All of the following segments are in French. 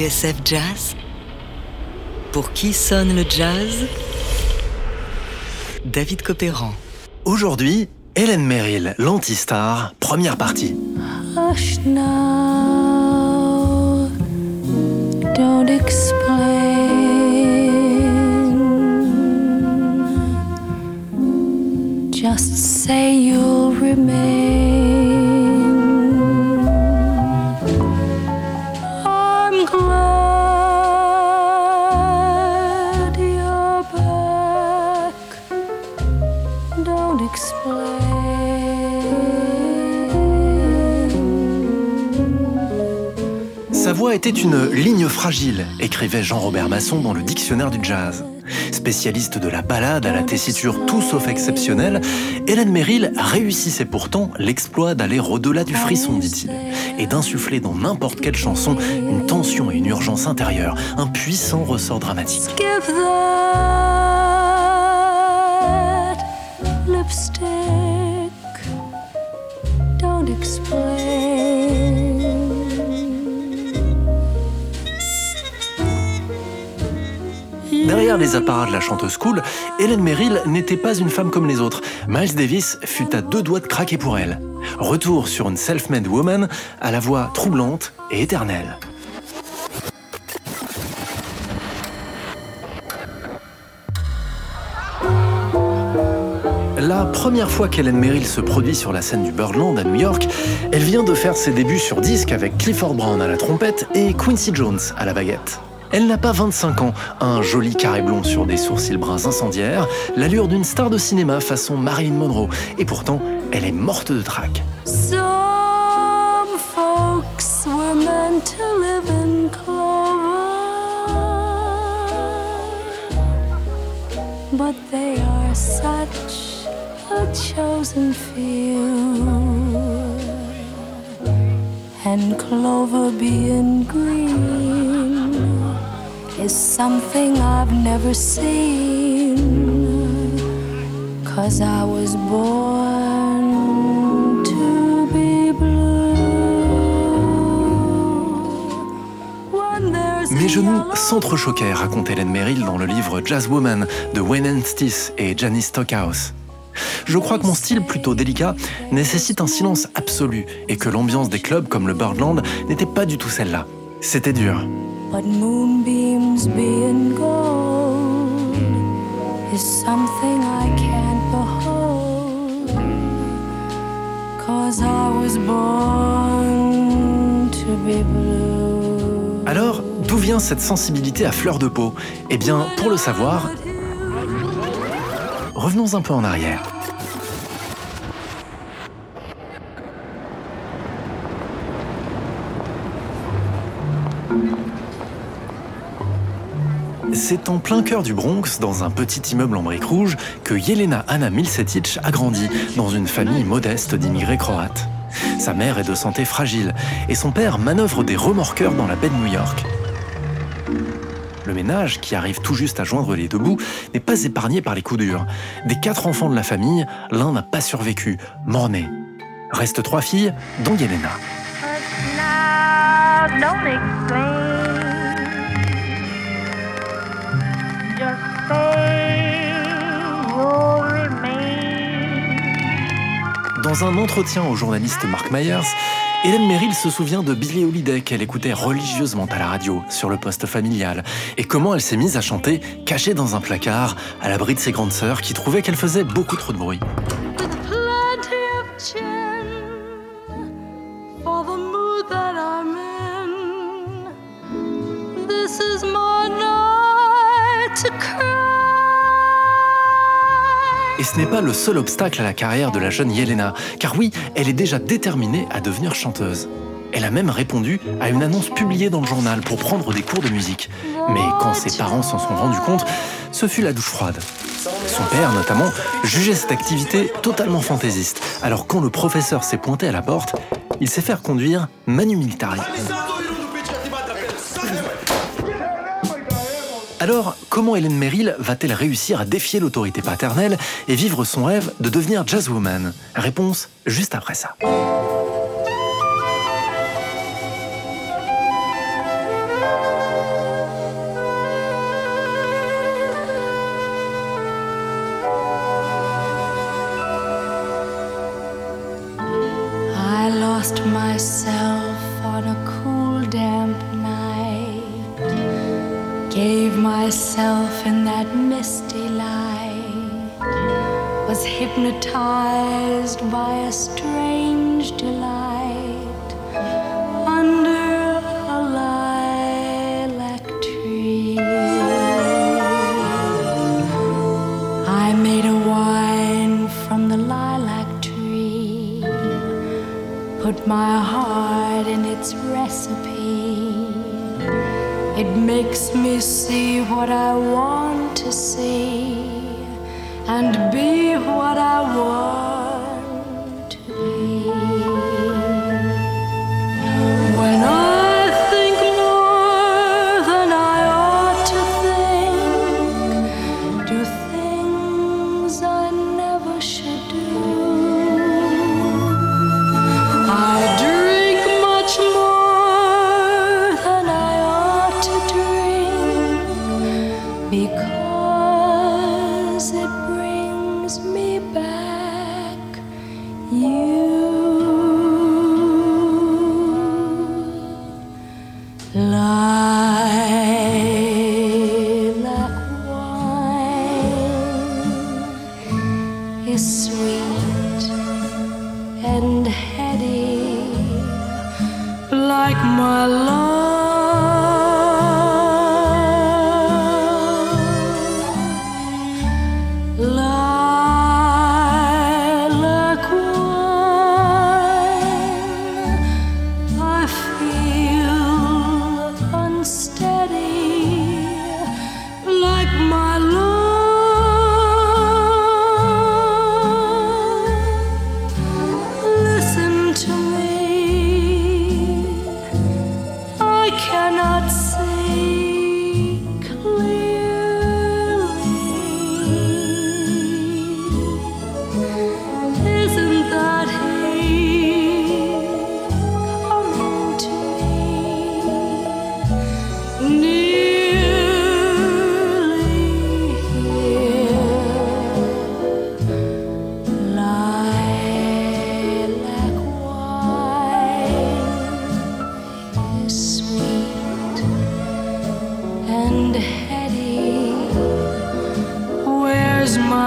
TSF Jazz Pour qui sonne le jazz? David Copéran. Aujourd'hui, Hélène Merrill, l'anti-star, première partie. Hush now, don't explain. Just say you'll remain. Sa voix était une ligne fragile, écrivait Jean-Robert Masson dans le dictionnaire du jazz. Spécialiste de la balade à la tessiture tout sauf exceptionnelle, Hélène Merrill réussissait pourtant l'exploit d'aller au-delà du frisson, dit-il, et d'insuffler dans n'importe quelle chanson une tension et une urgence intérieure, un puissant ressort dramatique. Derrière les apparats de la chanteuse cool, Hélène Merrill n'était pas une femme comme les autres. Miles Davis fut à deux doigts de craquer pour elle. Retour sur une self-made woman à la voix troublante et éternelle. La première fois qu'Hélène Merrill se produit sur la scène du Birdland à New York, elle vient de faire ses débuts sur disque avec Clifford Brown à la trompette et Quincy Jones à la baguette. Elle n'a pas 25 ans, un joli carré blond sur des sourcils bruns incendiaires, l'allure d'une star de cinéma façon Marilyn Monroe, et pourtant, elle est morte de trac. Some folks were to live in clover, but they are such a chosen. And clover being green is something I've never seen. Cause I was born to be blue. When there's Mes genoux s'entrechoquaient, raconte Hélène Merrill dans le livre Jazz Woman de Wayne Stiss et Janice Stockhouse. Je crois que mon style plutôt délicat nécessite un silence absolu et que l'ambiance des clubs comme le Birdland n'était pas du tout celle-là. C'était dur. But moonbeams being gold is something I can't behold. Cause I was born to be blue. Alors, d'où vient cette sensibilité à fleur de peau? Eh bien, pour le savoir, revenons un peu en arrière. C'est en plein cœur du Bronx, dans un petit immeuble en briques rouges, que Yelena Anna Milcetic a grandi dans une famille modeste d'immigrés croates. Sa mère est de santé fragile et son père manœuvre des remorqueurs dans la baie de New York. Le ménage, qui arrive tout juste à joindre les deux bouts, n'est pas épargné par les coups durs. Des quatre enfants de la famille, l'un n'a pas survécu, mort-né. Restent trois filles, dont Yelena. Dans un entretien au journaliste Mark Myers, Hélène Merrill se souvient de Billie Holiday qu'elle écoutait religieusement à la radio, sur le poste familial, et comment elle s'est mise à chanter, cachée dans un placard, à l'abri de ses grandes sœurs qui trouvaient qu'elle faisait beaucoup trop de bruit. Le seul obstacle à la carrière de la jeune Yelena, car oui, elle est déjà déterminée à devenir chanteuse. Elle a même répondu à une annonce publiée dans le journal pour prendre des cours de musique. Mais quand ses parents s'en sont rendus compte, ce fut la douche froide. Son père, notamment, jugeait cette activité totalement fantaisiste. Alors quand le professeur s'est pointé à la porte, il s'est fait reconduire manu militari. Alors, comment Hélène Merrill va-t-elle réussir à défier l'autorité paternelle et vivre son rêve de devenir jazzwoman? Réponse juste après ça. Hypnotized by a strange delight under a lilac tree. I made a wine from the lilac tree, put my heart in its recipe. It makes me see what I want to see and be what I want like my love.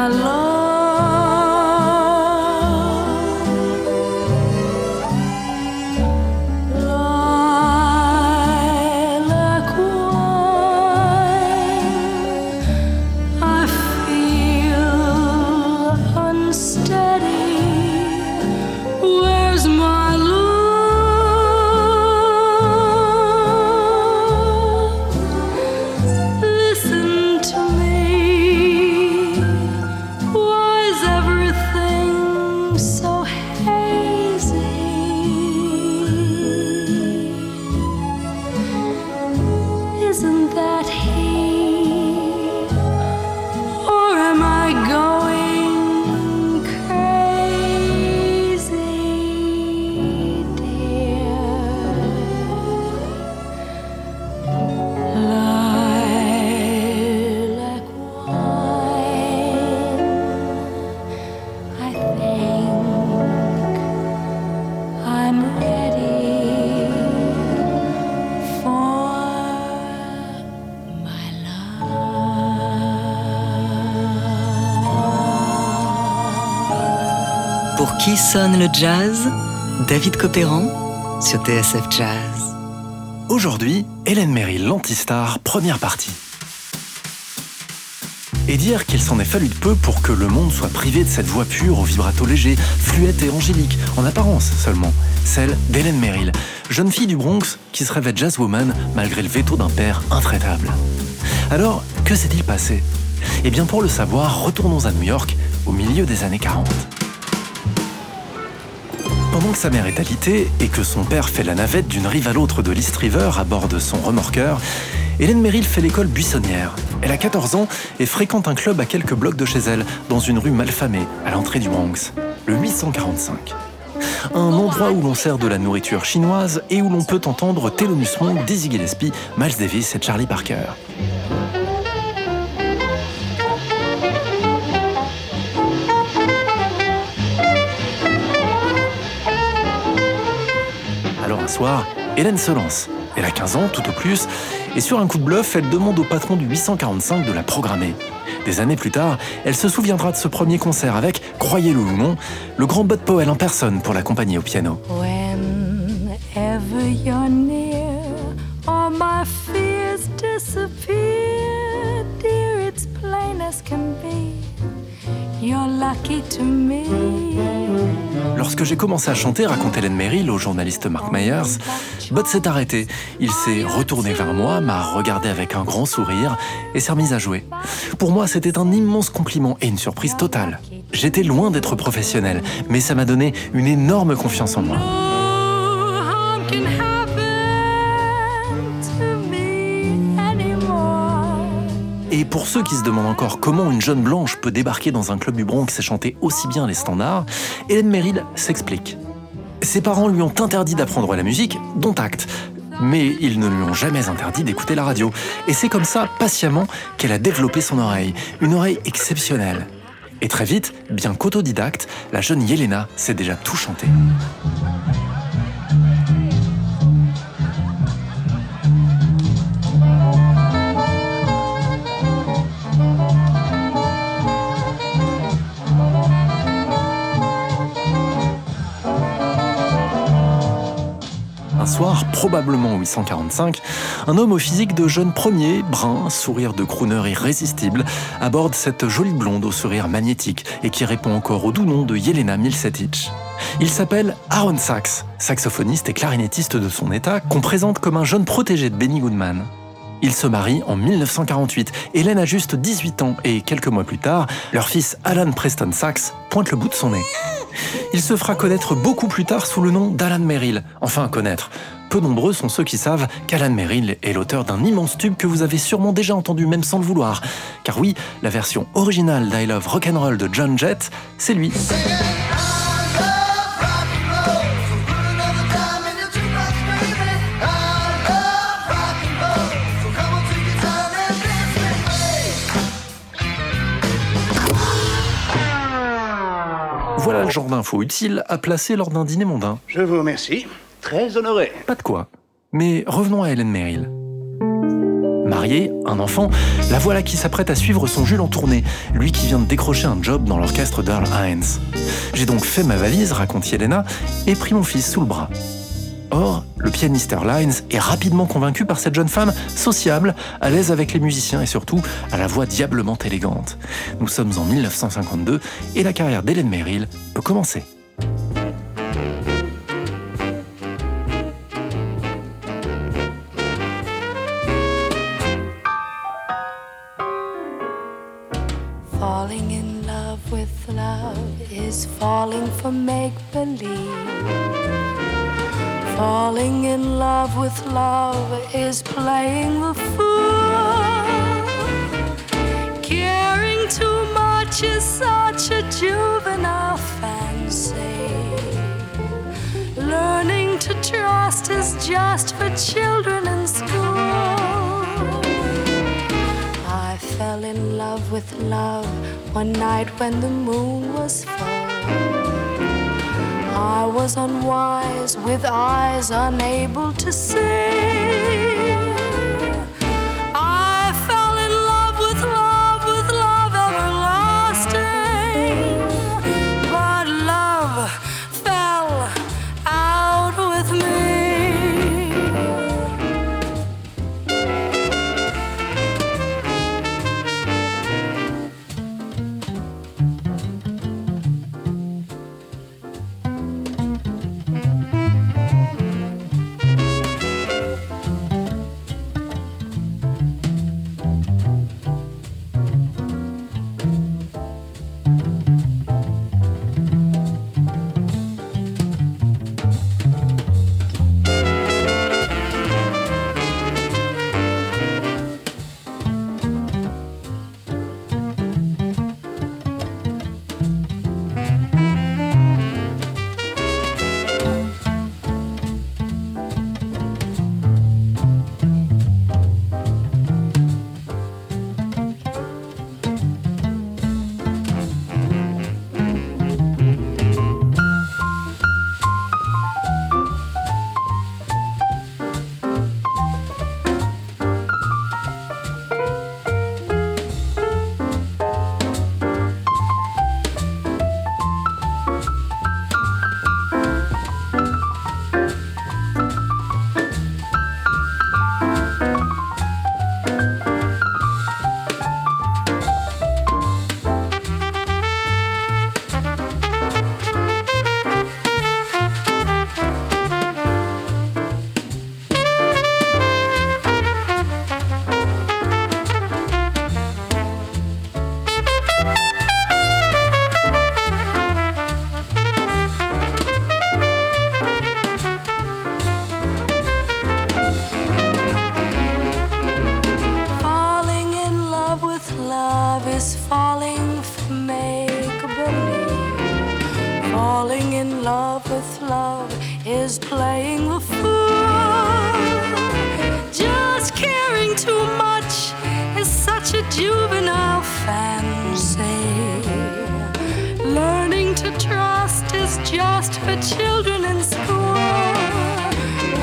My love? Is everything qui sonne le jazz? David Copéran sur TSF Jazz. Aujourd'hui, Hélène Merrill, l'antistar, première partie. Et dire qu'il s'en est fallu de peu pour que le monde soit privé de cette voix pure au vibrato léger, fluette et angélique, en apparence seulement, celle d'Hélène Merrill, jeune fille du Bronx qui se rêvait jazzwoman malgré le veto d'un père intraitable. Alors, que s'est-il passé? Eh bien, pour le savoir, retournons à New York au milieu des années 40. Pendant que sa mère est alitée et que son père fait la navette d'une rive à l'autre de l'East River à bord de son remorqueur, Hélène Merrill fait l'école buissonnière. Elle a 14 ans et fréquente un club à quelques blocs de chez elle, dans une rue malfamée, à l'entrée du Bronx, le 845. Un endroit où l'on sert de la nourriture chinoise et où l'on peut entendre Thelonious Monk, Dizzy Gillespie, Miles Davis et Charlie Parker. Soir, Hélène se lance. Elle a 15 ans, tout au plus, et sur un coup de bluff, elle demande au patron du 845 de la programmer. Des années plus tard, elle se souviendra de ce premier concert avec, croyez-le ou non, le grand Bud Powell en personne pour l'accompagner au piano. You're lucky to me. Lorsque j'ai commencé à chanter, raconte Hélène Merrill au journaliste Mark Myers, Bud s'est arrêté. Il s'est retourné vers moi, m'a regardé avec un grand sourire et s'est remis à jouer. Pour moi, c'était un immense compliment et une surprise totale. J'étais loin d'être professionnel, mais ça m'a donné une énorme confiance en moi. Et pour ceux qui se demandent encore comment une jeune blanche peut débarquer dans un club du Bronx et chanter aussi bien les standards, Hélène Merrill s'explique. Ses parents lui ont interdit d'apprendre la musique, dont acte. Mais ils ne lui ont jamais interdit d'écouter la radio. Et c'est comme ça, patiemment, qu'elle a développé son oreille. Une oreille exceptionnelle. Et très vite, bien qu'autodidacte, la jeune Yelena sait déjà tout chanter. Soir, probablement en 845, un homme au physique de jeune premier, brun, sourire de crooner irrésistible, aborde cette jolie blonde au sourire magnétique et qui répond encore au doux nom de Yelena Milcetic. Il s'appelle Aaron Sachs, saxophoniste et clarinettiste de son état, qu'on présente comme un jeune protégé de Benny Goodman. Ils se marient en 1948. Hélène a juste 18 ans et quelques mois plus tard, leur fils Alan Preston Sachs pointe le bout de son nez. Il se fera connaître beaucoup plus tard sous le nom d'Alan Merrill. Enfin, connaître. Peu nombreux sont ceux qui savent qu'Alan Merrill est l'auteur d'un immense tube que vous avez sûrement déjà entendu même sans le vouloir. Car oui, la version originale d'I Love Rock'n'Roll de John Jett, c'est lui. Le genre d'infos utiles à placer lors d'un dîner mondain. Je vous remercie. Très honoré. Pas de quoi. Mais revenons à Hélène Merrill. Mariée, un enfant, la voilà qui s'apprête à suivre son Jules en tournée, lui qui vient de décrocher un job dans l'orchestre d'Earl Hines. J'ai donc fait ma valise, raconte Yelena, et pris mon fils sous le bras. Or, le pianiste Earl Hines est rapidement convaincu par cette jeune femme sociable, à l'aise avec les musiciens et surtout à la voix diablement élégante. Nous sommes en 1952 et la carrière d'Hélène Merrill peut commencer. Falling in love with love is playing the fool. Caring too much is such a juvenile fancy. Learning to trust is just for children in school. I fell in love with love one night when the moon was full. I was unwise with eyes unable to see. Is playing the fool. Just caring too much is such a juvenile fancy. Learning to trust is just for children in school.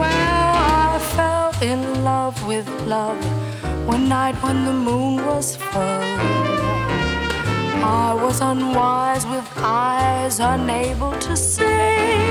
Well, I fell in love with love one night when the moon was full. I was unwise with eyes unable to see.